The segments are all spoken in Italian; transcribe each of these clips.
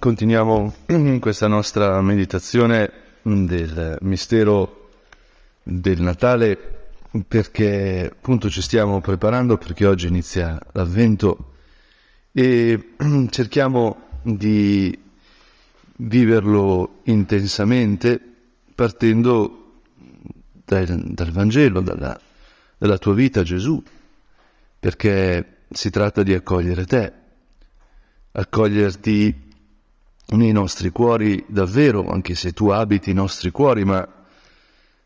Continuiamo questa nostra meditazione del mistero del Natale perché appunto ci stiamo preparando perché oggi inizia l'avvento e cerchiamo di viverlo intensamente partendo dal, dal Vangelo, dalla, dalla tua vita Gesù, perché si tratta di accogliere te, accoglierti nei nostri cuori davvero, anche se tu abiti i nostri cuori, ma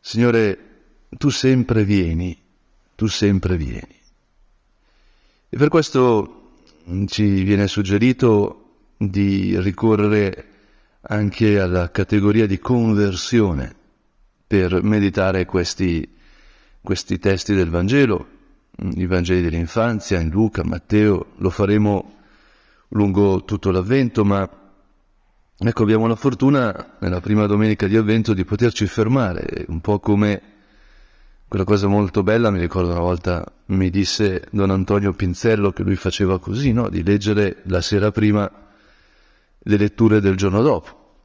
Signore, tu sempre vieni, tu sempre vieni. E per questo ci viene suggerito di ricorrere anche alla categoria di conversione per meditare questi, questi testi del Vangelo, i Vangeli dell'infanzia, in Luca, Matteo, lo faremo lungo tutto l'avvento, ma Ecco, abbiamo la fortuna nella prima domenica di avvento di poterci fermare, un po' come quella cosa molto bella, mi ricordo una volta mi disse Don Antonio Pinzello che lui faceva così, no? di leggere la sera prima le letture del giorno dopo,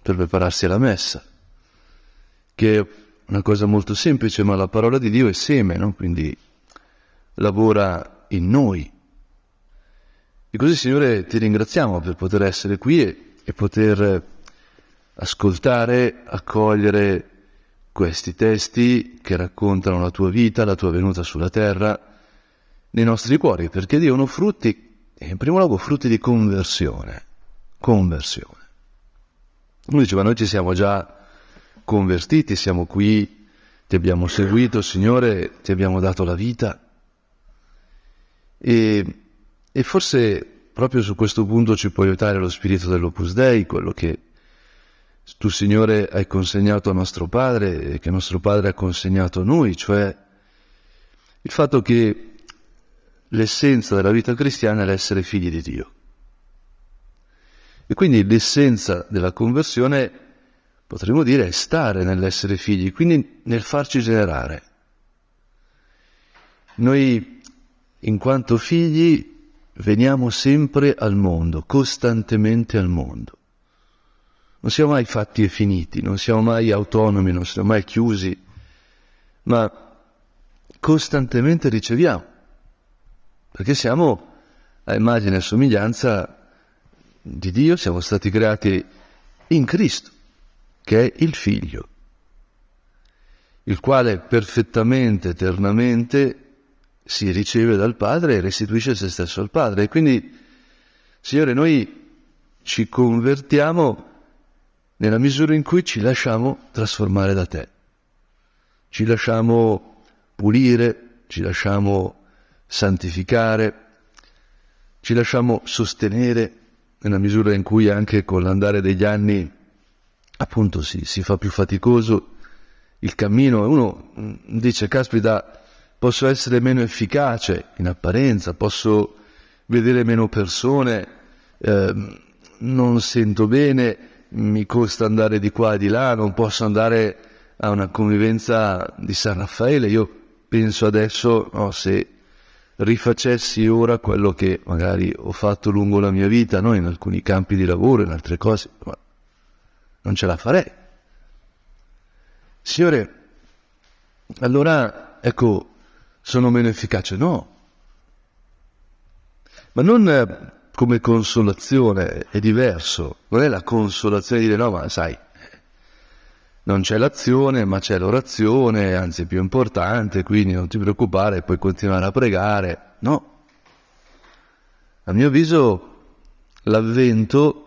per prepararsi alla messa, che è una cosa molto semplice, ma la parola di Dio è seme, no? quindi lavora in noi. E così Signore ti ringraziamo per poter essere qui e e poter ascoltare, accogliere questi testi che raccontano la tua vita, la tua venuta sulla terra, nei nostri cuori, perché dicono frutti, in primo luogo frutti di conversione, conversione. Lui diceva, noi ci siamo già convertiti, siamo qui, ti abbiamo seguito, Signore, ti abbiamo dato la vita. E, e forse proprio su questo punto ci può aiutare lo spirito dell'Opus Dei, quello che tu Signore hai consegnato a nostro Padre e che nostro Padre ha consegnato a noi, cioè il fatto che l'essenza della vita cristiana è l'essere figli di Dio. E quindi l'essenza della conversione, potremmo dire, è stare nell'essere figli, quindi nel farci generare. Noi, in quanto figli, veniamo sempre al mondo, costantemente al mondo. Non siamo mai fatti e finiti, non siamo mai autonomi, non siamo mai chiusi, ma costantemente riceviamo, perché siamo a immagine e somiglianza di Dio, siamo stati creati in Cristo, che è il Figlio, il quale perfettamente, eternamente si riceve dal Padre e restituisce se stesso al Padre. E quindi, Signore, noi ci convertiamo nella misura in cui ci lasciamo trasformare da te, ci lasciamo pulire, ci lasciamo santificare, ci lasciamo sostenere nella misura in cui anche con l'andare degli anni appunto si, si fa più faticoso il cammino e uno dice caspita posso essere meno efficace in apparenza, posso vedere meno persone, eh, non sento bene, mi costa andare di qua e di là, non posso andare a una convivenza di San Raffaele. Io penso adesso, no, se rifacessi ora quello che magari ho fatto lungo la mia vita, no, in alcuni campi di lavoro, in altre cose, ma non ce la farei. Signore, allora, ecco, sono meno efficace, no. Ma non eh, come consolazione, è diverso, non è la consolazione di dire no, ma sai, non c'è l'azione, ma c'è l'orazione, anzi è più importante, quindi non ti preoccupare, puoi continuare a pregare. No. A mio avviso l'avvento,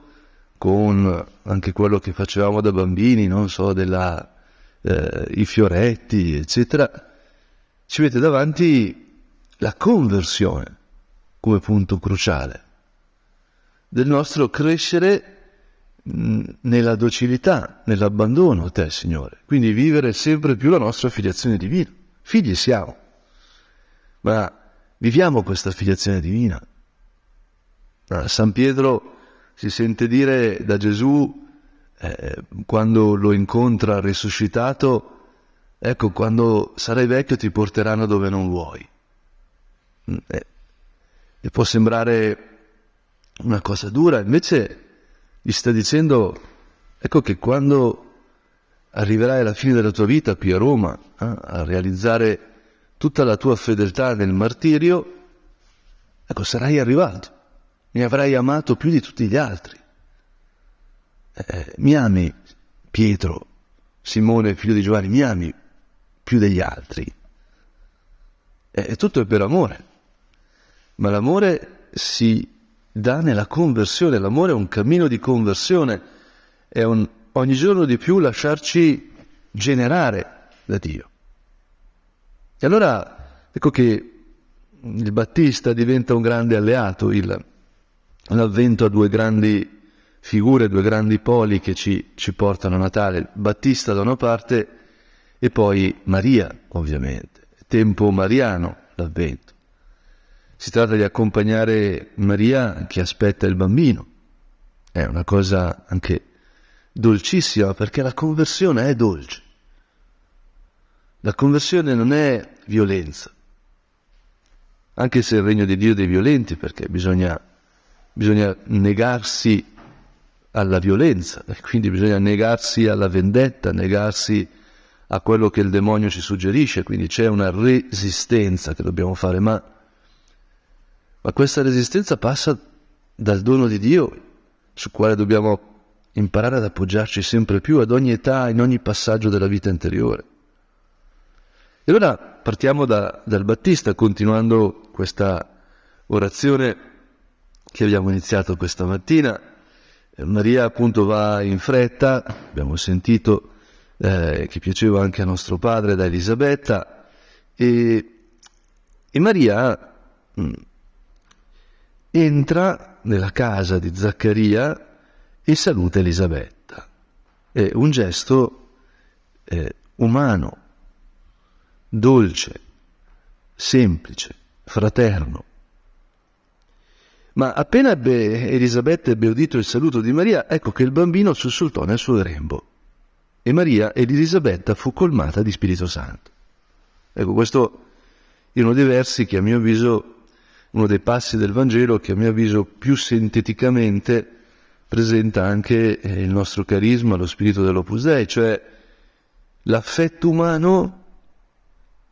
con anche quello che facevamo da bambini, non so, della, eh, i fioretti, eccetera, ci mette davanti la conversione come punto cruciale del nostro crescere nella docilità, nell'abbandono a te, Signore. Quindi vivere sempre più la nostra filiazione divina. Figli siamo, ma viviamo questa filiazione divina. San Pietro si sente dire da Gesù, eh, quando lo incontra risuscitato, Ecco, quando sarai vecchio ti porteranno dove non vuoi. Mm, eh, e può sembrare una cosa dura, invece gli sta dicendo, ecco che quando arriverai alla fine della tua vita qui a Roma eh, a realizzare tutta la tua fedeltà nel martirio, ecco, sarai arrivato, mi avrai amato più di tutti gli altri. Eh, mi ami Pietro, Simone, figlio di Giovanni, mi ami più degli altri. E tutto è per amore, ma l'amore si dà nella conversione, l'amore è un cammino di conversione, è un ogni giorno di più lasciarci generare da Dio. E allora ecco che il Battista diventa un grande alleato, il, l'avvento a due grandi figure, due grandi poli che ci, ci portano a Natale, Battista da una parte e poi Maria, ovviamente, tempo mariano l'avvento. Si tratta di accompagnare Maria che aspetta il bambino, è una cosa anche dolcissima perché la conversione è dolce. La conversione non è violenza, anche se il regno di Dio è dei violenti perché bisogna, bisogna negarsi alla violenza, quindi bisogna negarsi alla vendetta, negarsi a quello che il demonio ci suggerisce, quindi c'è una resistenza che dobbiamo fare, ma, ma questa resistenza passa dal dono di Dio, sul quale dobbiamo imparare ad appoggiarci sempre più ad ogni età, in ogni passaggio della vita interiore. E allora partiamo da, dal Battista, continuando questa orazione che abbiamo iniziato questa mattina. Eh, Maria appunto va in fretta, abbiamo sentito eh, che piaceva anche a nostro padre da Elisabetta, e, e Maria mh, mm, entra nella casa di Zaccaria e saluta Elisabetta. È un gesto eh, umano, dolce, semplice, fraterno. Ma appena ebbe Elisabetta ebbe udito il saluto di Maria, ecco che il bambino sussultò nel suo grembo. E Maria ed Elisabetta fu colmata di Spirito Santo. Ecco, questo è uno dei versi che a mio avviso, uno dei passi del Vangelo che a mio avviso più sinteticamente presenta anche eh, il nostro carisma, lo spirito dell'Opus Dei, cioè l'affetto umano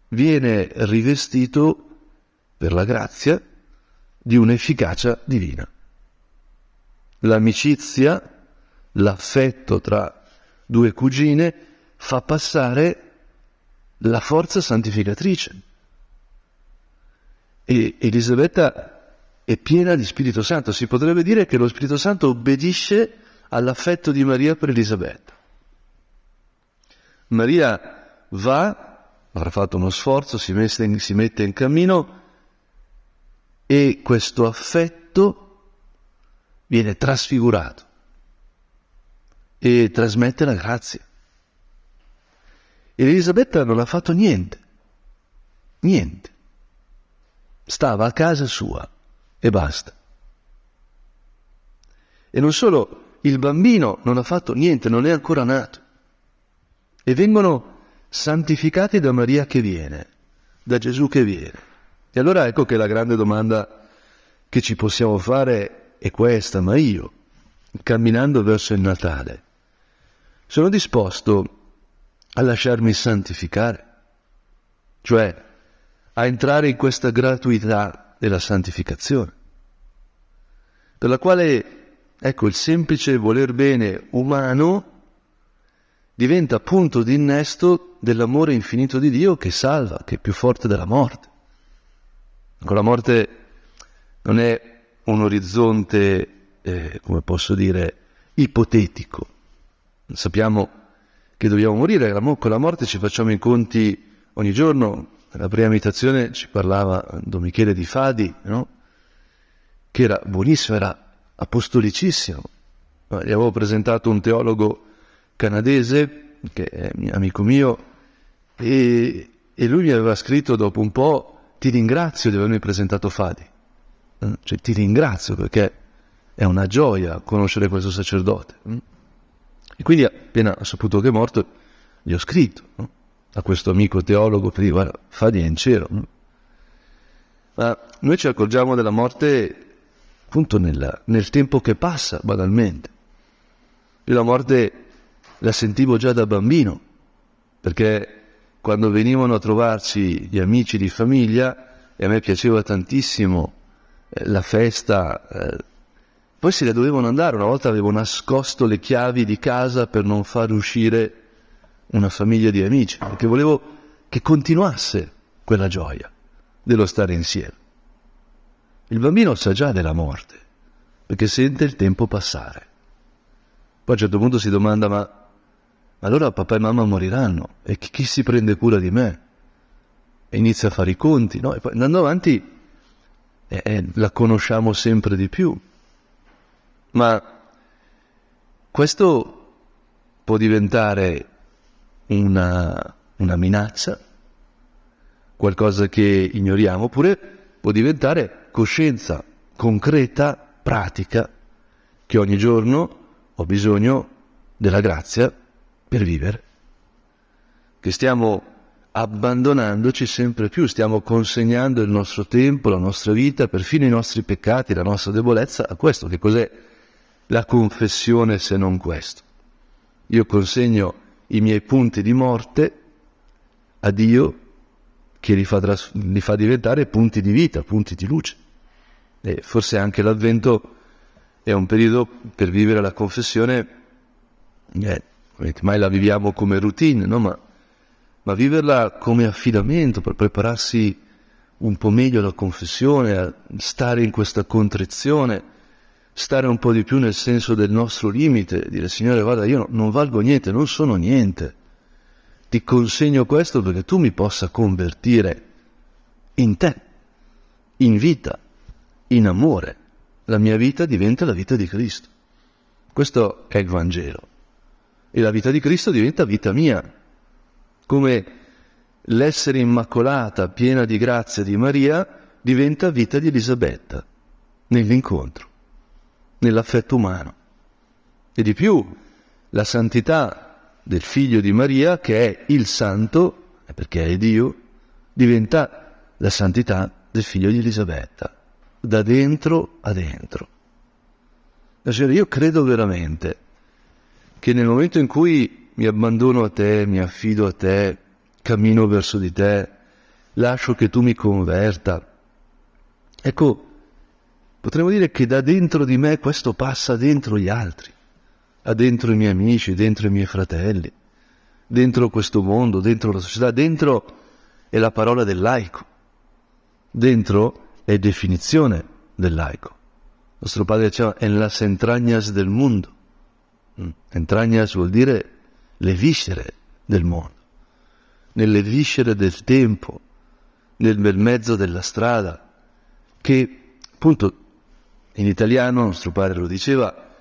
viene rivestito per la grazia di un'efficacia divina. L'amicizia, l'affetto tra due cugine fa passare la forza santificatrice. E Elisabetta è piena di Spirito Santo. Si potrebbe dire che lo Spirito Santo obbedisce all'affetto di Maria per Elisabetta. Maria va, avrà fatto uno sforzo, si, in, si mette in cammino e questo affetto viene trasfigurato e trasmette la grazia. Elisabetta non ha fatto niente, niente. Stava a casa sua e basta. E non solo, il bambino non ha fatto niente, non è ancora nato. E vengono santificati da Maria che viene, da Gesù che viene. E allora ecco che la grande domanda che ci possiamo fare è questa, ma io, camminando verso il Natale, sono disposto a lasciarmi santificare, cioè a entrare in questa gratuità della santificazione, per la quale, ecco, il semplice voler bene umano diventa punto di innesto dell'amore infinito di Dio che salva, che è più forte della morte. Ecco, la morte non è un orizzonte, eh, come posso dire, ipotetico. Sappiamo che dobbiamo morire, con la morte ci facciamo i conti ogni giorno, nella prima meditazione ci parlava Don Michele di Fadi, no? che era buonissimo, era apostolicissimo. Gli avevo presentato un teologo canadese, che è amico mio, e, e lui mi aveva scritto dopo un po', ti ringrazio di avermi presentato Fadi. Eh, cioè ti ringrazio perché è una gioia conoscere questo sacerdote. E quindi appena ho saputo che è morto, gli ho scritto. No? a questo amico teologo per dire guarda, fa di in cielo. Ma noi ci accorgiamo della morte appunto nel, nel tempo che passa, banalmente. Io la morte la sentivo già da bambino, perché quando venivano a trovarci gli amici di famiglia, e a me piaceva tantissimo eh, la festa, eh, poi se ne dovevano andare, una volta avevo nascosto le chiavi di casa per non far uscire una famiglia di amici, perché volevo che continuasse quella gioia dello stare insieme. Il bambino sa già della morte, perché sente il tempo passare. Poi a un certo punto si domanda, ma, allora papà e mamma moriranno e chi, si prende cura di me? E inizia a fare i conti, no? E poi andando avanti eh, eh, la conosciamo sempre di più. Ma questo può diventare una, una minaccia, qualcosa che ignoriamo, oppure può diventare coscienza concreta, pratica, che ogni giorno ho bisogno della grazia per vivere, che stiamo abbandonandoci sempre più, stiamo consegnando il nostro tempo, la nostra vita, perfino i nostri peccati, la nostra debolezza a questo. Che cos'è la confessione se non questo? Io consegno i miei punti di morte a Dio che li fa, tras- li fa diventare punti di vita, punti di luce. E forse anche l'avvento è un periodo per vivere la confessione, eh, mai la viviamo come routine, no? ma, ma viverla come affidamento per prepararsi un po' meglio alla confessione, a stare in questa contrizione, stare un po' di più nel senso del nostro limite, dire Signore guarda io non valgo niente, non sono niente, ti consegno questo perché tu mi possa convertire in te, in vita, in amore, la mia vita diventa la vita di Cristo. Questo è il Vangelo. E la vita di Cristo diventa vita mia, come l'essere immacolata, piena di grazia di Maria, diventa vita di Elisabetta, nell'incontro, nell'affetto umano. E di più, la santità del figlio di Maria, che è il santo, perché è Dio, diventa la santità del figlio di Elisabetta da dentro a dentro. Signore, io credo veramente che nel momento in cui mi abbandono a te, mi affido a te, cammino verso di te, lascio che tu mi converta, ecco, potremmo dire che da dentro di me questo passa dentro gli altri, a dentro i miei amici, dentro i mimiei fratelli, dentro questo mondo, dentro la società, dentro è la parola del laico, dentro è definizione del laico. Nostro padre diceva en las entrañas del mondo. Mm. Entrañas vuol dire le viscere del mondo, nelle viscere del tempo, nel bel mezzo della strada, che appunto in italiano, nostro padre lo diceva,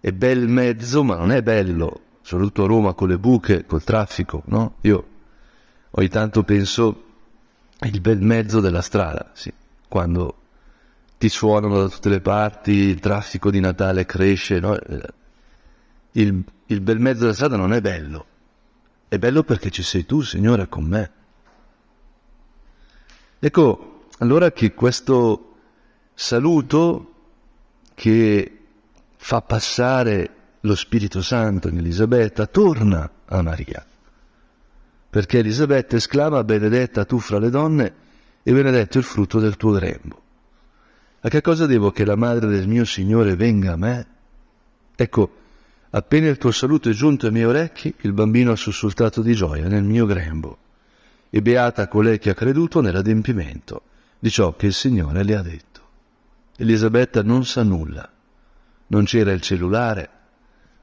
è bel mezzo, ma non è bello, soprattutto a Roma con le buche, col traffico, no? Io ogni tanto penso il bel mezzo della strada, sì quando ti suonano da tutte le parti, il traffico di Natale cresce, no? il, il bel mezzo della strada non è bello, è bello perché ci sei tu, Signore, con me. Ecco, allora che questo saluto che fa passare lo Spirito Santo in Elisabetta torna a Maria, perché Elisabetta esclama, benedetta tu fra le donne, e benedetto il frutto del tuo grembo. A che cosa devo che la madre del mio Signore venga a me? Ecco, appena il tuo saluto è giunto ai miei orecchi, il bambino ha sussultato di gioia nel mio grembo. E beata colei che ha creduto nell'adempimento di ciò che il Signore le ha detto. Elisabetta non sa nulla. Non c'era il cellulare.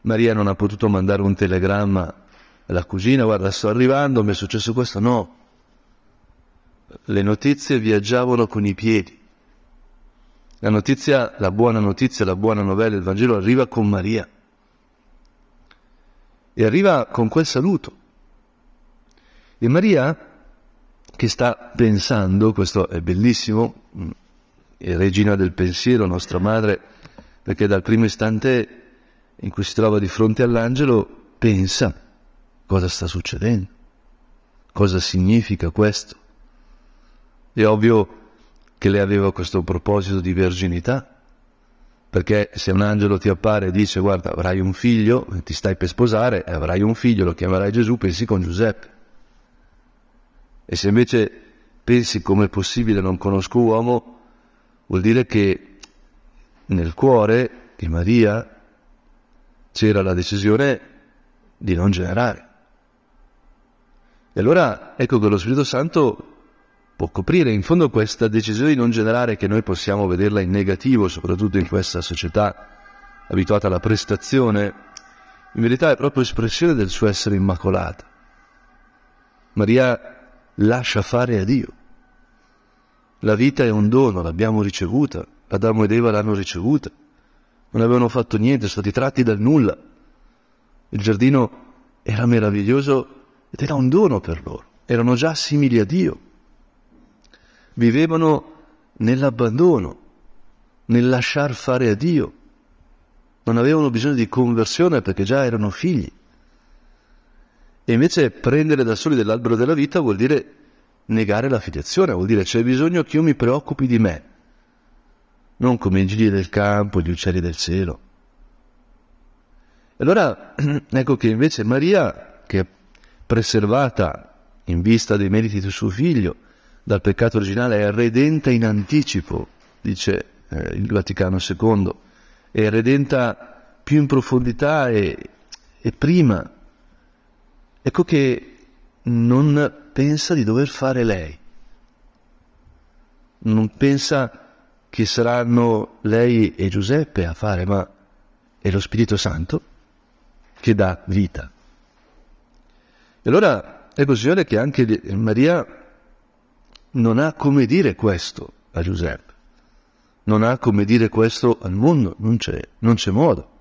Maria non ha potuto mandare un telegramma alla cugina, guarda sto arrivando, mi è successo questo, no, le notizie viaggiavano con i piedi. La notizia, la buona notizia, la buona novella del Vangelo arriva con Maria. E arriva con quel saluto. E Maria, che sta pensando, questo è bellissimo, regina del pensiero, nostra madre, perché dal primo istante in cui si trova di fronte all'angelo pensa cosa sta succedendo, cosa significa questo. È ovvio che lei aveva questo proposito di verginità, perché se un angelo ti appare e dice guarda avrai un figlio, ti stai per sposare, avrai un figlio, lo chiamerai Gesù, pensi con Giuseppe. E se invece pensi come è possibile non conosco uomo, vuol dire che nel cuore di Maria c'era la decisione di non generare. E allora ecco che lo Spirito Santo può coprire in fondo questa decisione di non generare che noi possiamo vederla in negativo, soprattutto in questa società abituata alla prestazione, in verità è proprio espressione del suo essere immacolata. Maria lascia fare a Dio. La vita è un dono, l'abbiamo ricevuta, Adamo ed Eva l'hanno ricevuta, non avevano fatto niente, sono stati tratti dal nulla. Il giardino era meraviglioso ed era un dono per loro, erano già simili a Dio vivevano nell'abbandono, nel lasciar fare a Dio. Non avevano bisogno di conversione perché già erano figli. E invece prendere da soli dell'albero della vita vuol dire negare la filiazione, vuol dire c'è bisogno che io mi preoccupi di me, non come i gigli del campo, gli uccelli del cielo. E allora ecco che invece Maria, che è preservata in vista dei meriti di suo figlio, dal peccato originale è redenta in anticipo, dice eh, il Vaticano II, è redenta più in profondità e, e prima. Ecco che non pensa di dover fare lei, non pensa che saranno lei e Giuseppe a fare, ma è lo Spirito Santo che dà vita. E allora è così che anche Maria non ha come dire questo a Giuseppe, non ha come dire questo al mondo, non c'è, non c'è modo.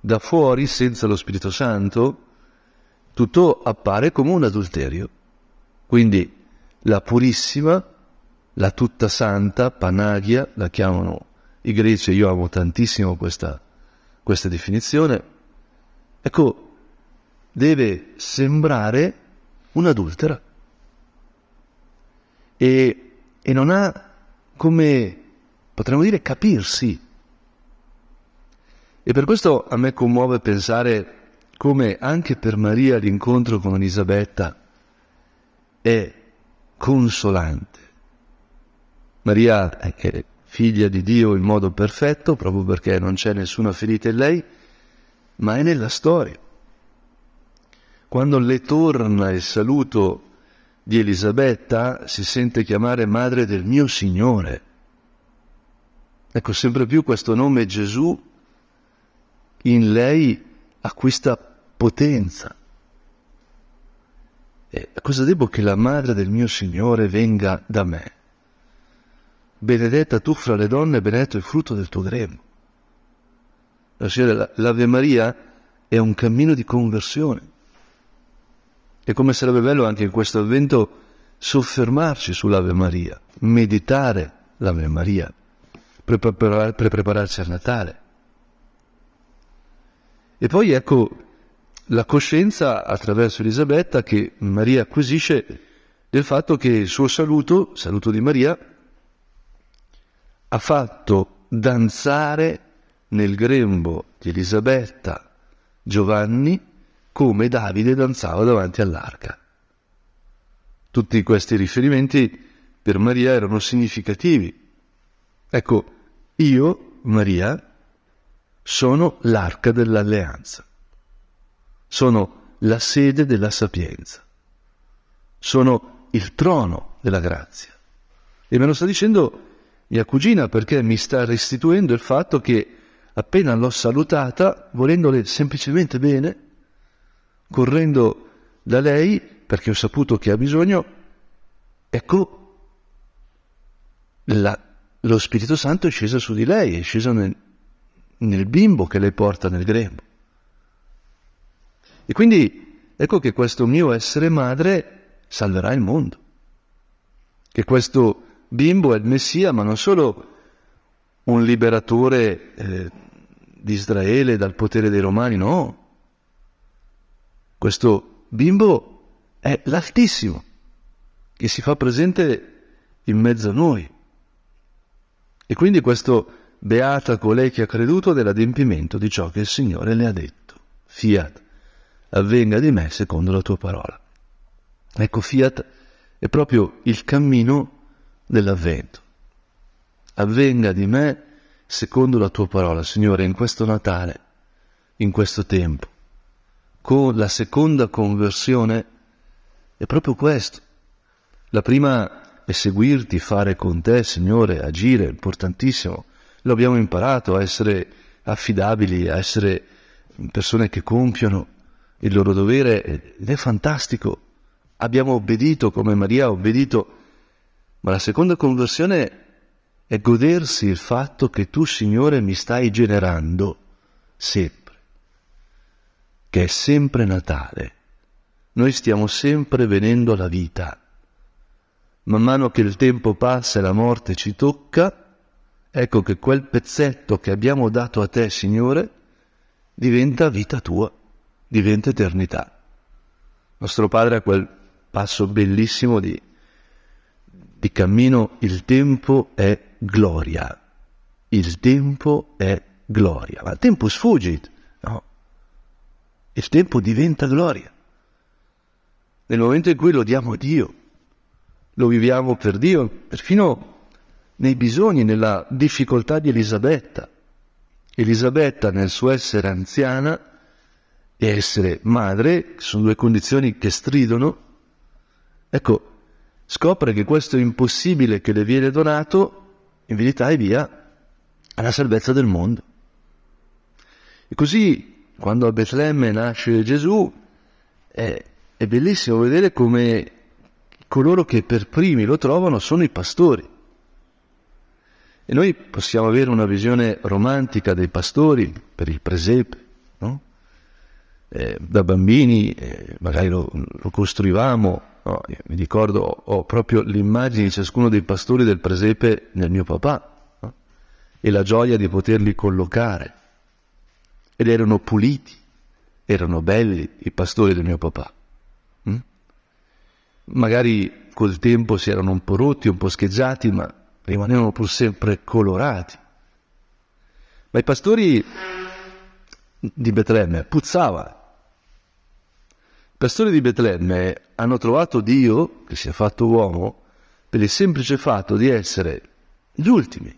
Da fuori, senza lo Spirito Santo, tutto appare come un adulterio. Quindi la purissima, la tutta santa, Panagia, la chiamano i greci, io amo tantissimo questa, questa definizione, ecco, deve sembrare un'adultera e, e non ha come, potremmo dire, capirsi. E per questo a me commuove pensare come anche per Maria l'incontro con Elisabetta è consolante. Maria è figlia di Dio in modo perfetto, proprio perché non c'è nessuna ferita in lei, ma è nella storia. Quando le torna il saluto di Elisabetta si sente chiamare madre del mio Signore. Ecco, sempre più questo nome Gesù in lei acquista potenza. E cosa devo che la madre del mio Signore venga da me? Benedetta tu fra le donne, benedetto il frutto del tuo grembo. L'Ave Maria è un cammino di conversione. E come sarebbe bello anche in questo avvento soffermarci sull'Ave Maria, meditare l'Ave Maria, per prepararci al Natale. E poi ecco la coscienza attraverso Elisabetta che Maria acquisisce del fatto che il suo saluto, saluto di Maria, ha fatto danzare nel grembo di Elisabetta Giovanni come Davide danzava davanti all'arca. Tutti questi riferimenti per Maria erano significativi. Ecco, io, Maria, sono l'arca dell'alleanza, sono la sede della sapienza, sono il trono della grazia. E me lo sta dicendo mia cugina perché mi sta restituendo il fatto che appena l'ho salutata, volendole semplicemente bene, correndo da lei perché ho saputo che ha bisogno, ecco, la, lo Spirito Santo è sceso su di lei, è sceso nel, nel bimbo che lei porta nel grembo. E quindi ecco che questo mio essere madre salverà il mondo, che questo bimbo è il Messia, ma non solo un liberatore eh, di Israele dal potere dei Romani, no, questo bimbo è l'Altissimo che si fa presente in mezzo a noi. E quindi questo beata colei che ha creduto nell'adempimento di ciò che il Signore le ha detto. Fiat, avvenga di me secondo la tua parola. Ecco, fiat è proprio il cammino dell'avvento. Avvenga di me secondo la tua parola, Signore, in questo Natale, in questo tempo. Con la seconda conversione è proprio questo. La prima è seguirti, fare con te, Signore, agire, importantissimo. Lo abbiamo imparato a essere affidabili, a essere persone che compiono il loro dovere ed è fantastico. Abbiamo obbedito come Maria ha obbedito, ma la seconda conversione è godersi il fatto che tu, Signore, mi stai generando sempre, che è sempre Natale. Noi stiamo sempre venendo alla vita. Man mano che il tempo passa e la morte ci tocca, ecco che quel pezzetto che abbiamo dato a te, Signore, diventa vita tua, diventa eternità. Nostro Padre ha quel passo bellissimo di, di cammino, il tempo è gloria, il tempo è gloria, ma il tempo sfuggit, no? Il tempo diventa gloria. Nel momento in cui lo diamo a Dio, lo viviamo per Dio, perfino nei bisogni, nella difficoltà di Elisabetta. Elisabetta nel suo essere anziana e essere madre, sono due condizioni che stridono, ecco, scopre che questo impossibile che le viene donato in verità è via alla salvezza del mondo. E così, quando a Betlemme nasce Gesù, è, è bellissimo vedere come coloro che per primi lo trovano sono i pastori. E noi possiamo avere una visione romantica dei pastori per il presepe, no? eh, da bambini eh, magari lo, lo costruivamo, no? mi ricordo ho proprio l'immagine di ciascuno dei pastori del presepe nel mio papà no? e la gioia di poterli collocare. Ed erano puliti, erano belli i pastori del mio papà. Mm? Magari col tempo si erano un po' rotti, un po' scheggiati, ma rimanevano pur sempre colorati. Ma i pastori di Betlemme puzzava. I pastori di Betlemme hanno trovato Dio, che si è fatto uomo, per il semplice fatto di essere gli ultimi,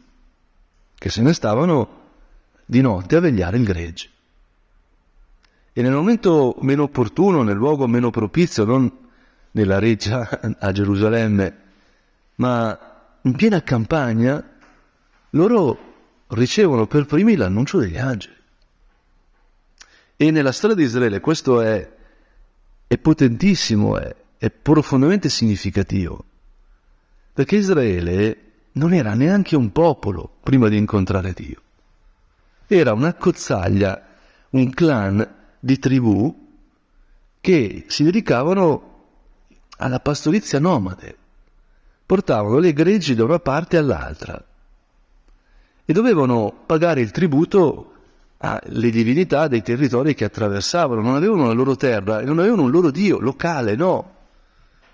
che se ne stavano di notte a vegliare il gregge. E nel momento meno opportuno, nel luogo meno propizio, non nella reggia a Gerusalemme, ma in piena campagna, loro ricevono per primi l'annuncio degli angeli. E nella storia di Israele questo è, è potentissimo, è, è profondamente significativo, perché Israele non era neanche un popolo prima di incontrare Dio, era una cozzaglia, un clan di tribù che si dedicavano alla pastorizia nomade, portavano le greggi da una parte all'altra e dovevano pagare il tributo alle divinità dei territori che attraversavano, non avevano la loro terra e non avevano un loro dio locale, no.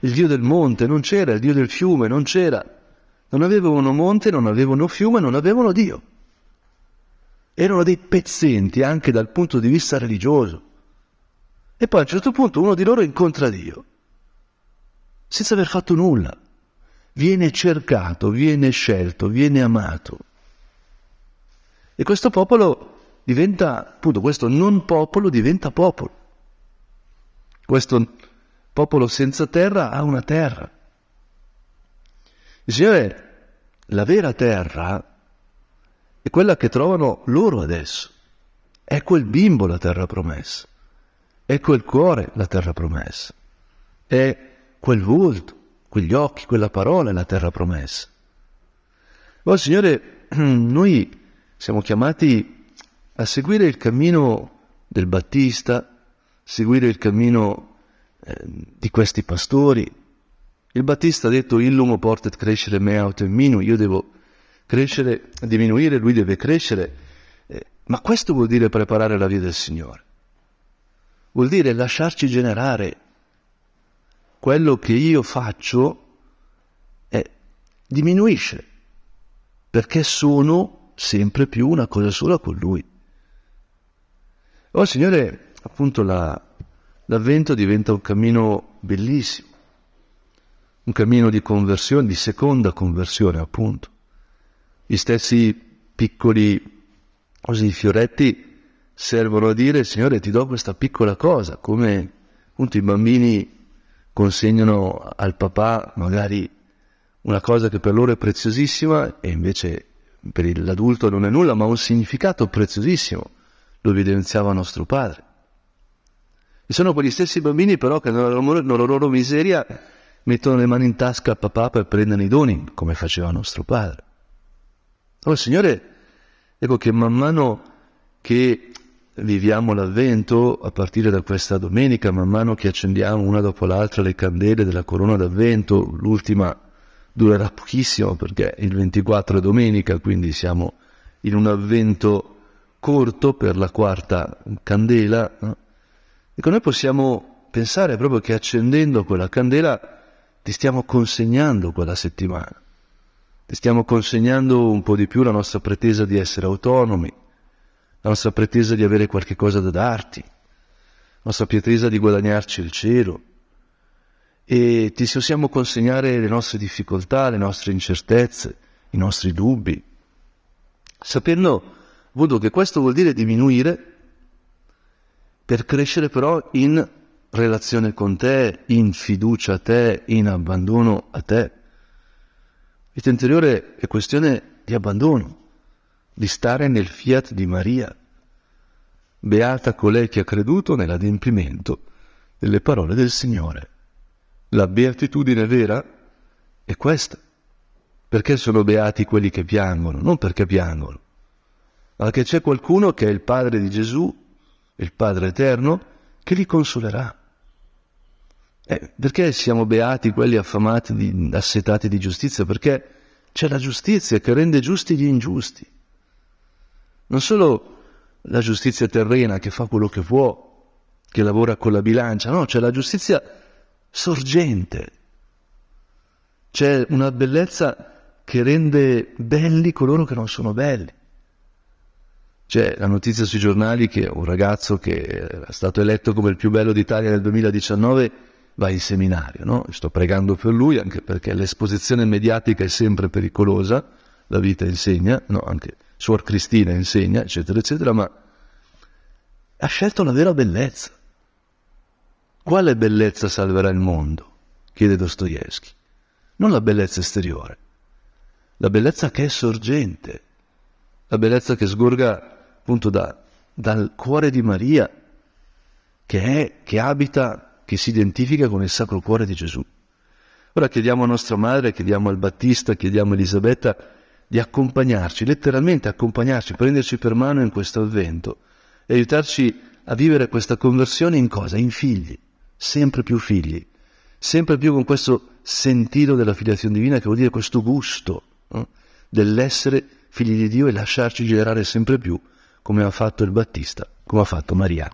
Il dio del monte non c'era, il dio del fiume non c'era. Non avevano monte, non avevano fiume, non avevano dio. Erano dei pezzenti anche dal punto di vista religioso. E poi a un certo punto uno di loro incontra Dio, senza aver fatto nulla viene cercato, viene scelto, viene amato. E questo popolo diventa, appunto, questo non popolo diventa popolo. Questo popolo senza terra ha una terra. Il Signore, la vera terra è quella che trovano loro adesso. È quel bimbo la terra promessa. È quel cuore la terra promessa. È quel volto quegli occhi, quella parola è la terra promessa. Ma Signore, noi siamo chiamati a seguire il cammino del Battista, seguire il cammino eh, di questi pastori. Il Battista ha detto illumo portet crescere me aut minu, io devo crescere, diminuire, lui deve crescere. Eh, ma questo vuol dire preparare la via del Signore. Vuol dire lasciarci generare quello che io faccio è, diminuisce, perché sono sempre più una cosa sola con Lui. Oh Signore, appunto la, l'avvento diventa un cammino bellissimo, un cammino di conversione, di seconda conversione appunto. Gli stessi piccoli così fioretti servono a dire Signore ti do questa piccola cosa, come appunto i bambini consegnano al papà magari una cosa che per loro è preziosissima e invece per l'adulto non è nulla, ma ha un significato preziosissimo, lo evidenziava nostro padre. E sono quegli stessi bambini però che nella loro, nella loro miseria mettono le mani in tasca al papà per prendere i doni, come faceva nostro padre. Allora, Signore, ecco che man mano che viviamo l'avvento, a partire da questa domenica, man mano che accendiamo una dopo l'altra le candele della corona d'avvento, l'ultima durerà pochissimo perché il 24 è domenica, quindi siamo in un avvento corto per la quarta candela. No? Ecco, noi possiamo pensare proprio che accendendo quella candela ti stiamo consegnando quella settimana, ti stiamo consegnando un po' di più la nostra pretesa di essere autonomi, la nostra pretesa di avere qualche cosa da darti, la nostra pretesa di guadagnarci il cielo. E ti possiamo consegnare le nostre difficoltà, le nostre incertezze, i nostri dubbi, sapendo, Vodo, che questo vuol dire diminuire per crescere però in relazione con te, in fiducia a te, in abbandono a te. Vita interiore è questione di abbandono, di stare nel fiat di Maria. Beata colei che ha creduto nell'adempimento delle parole del Signore. La beatitudine vera è questa. Perché sono beati quelli che piangono? Non perché piangono, ma perché c'è qualcuno che è il Padre di Gesù il Padre Eterno, che li consolerà. Eh, perché siamo beati quelli affamati, di, assetati di giustizia? Perché c'è la giustizia che rende giusti gli ingiusti. Non solo la giustizia terrena che fa quello che può, che lavora con la bilancia, no, c'è la giustizia sorgente. C'è una bellezza che rende belli coloro che non sono belli. C'è la notizia sui giornali che un ragazzo che è stato eletto come il più bello d'Italia nel 2019 va in seminario, no? Sto pregando per lui anche perché l'esposizione mediatica è sempre pericolosa, la vita insegna, no? Anche Suor Cristina insegna, eccetera, eccetera, ma ha scelto la vera bellezza. Quale bellezza salverà il mondo? chiede Dostoevsky. Non la bellezza esteriore, la bellezza che è sorgente, la bellezza che sgorga appunto da, dal cuore di Maria, che è, che abita, che si identifica con il Sacro Cuore di Gesù. Ora chiediamo a nostra madre, chiediamo al Battista, chiediamo a Elisabetta di accompagnarci, letteralmente accompagnarci, prenderci per mano in questo avvento e aiutarci a vivere questa conversione in cosa? In figli, sempre più figli, sempre più con questo sentito della filiazione divina che vuol dire questo gusto no? dell'essere figli di Dio e lasciarci generare sempre più come ha fatto il Battista, come ha fatto Maria.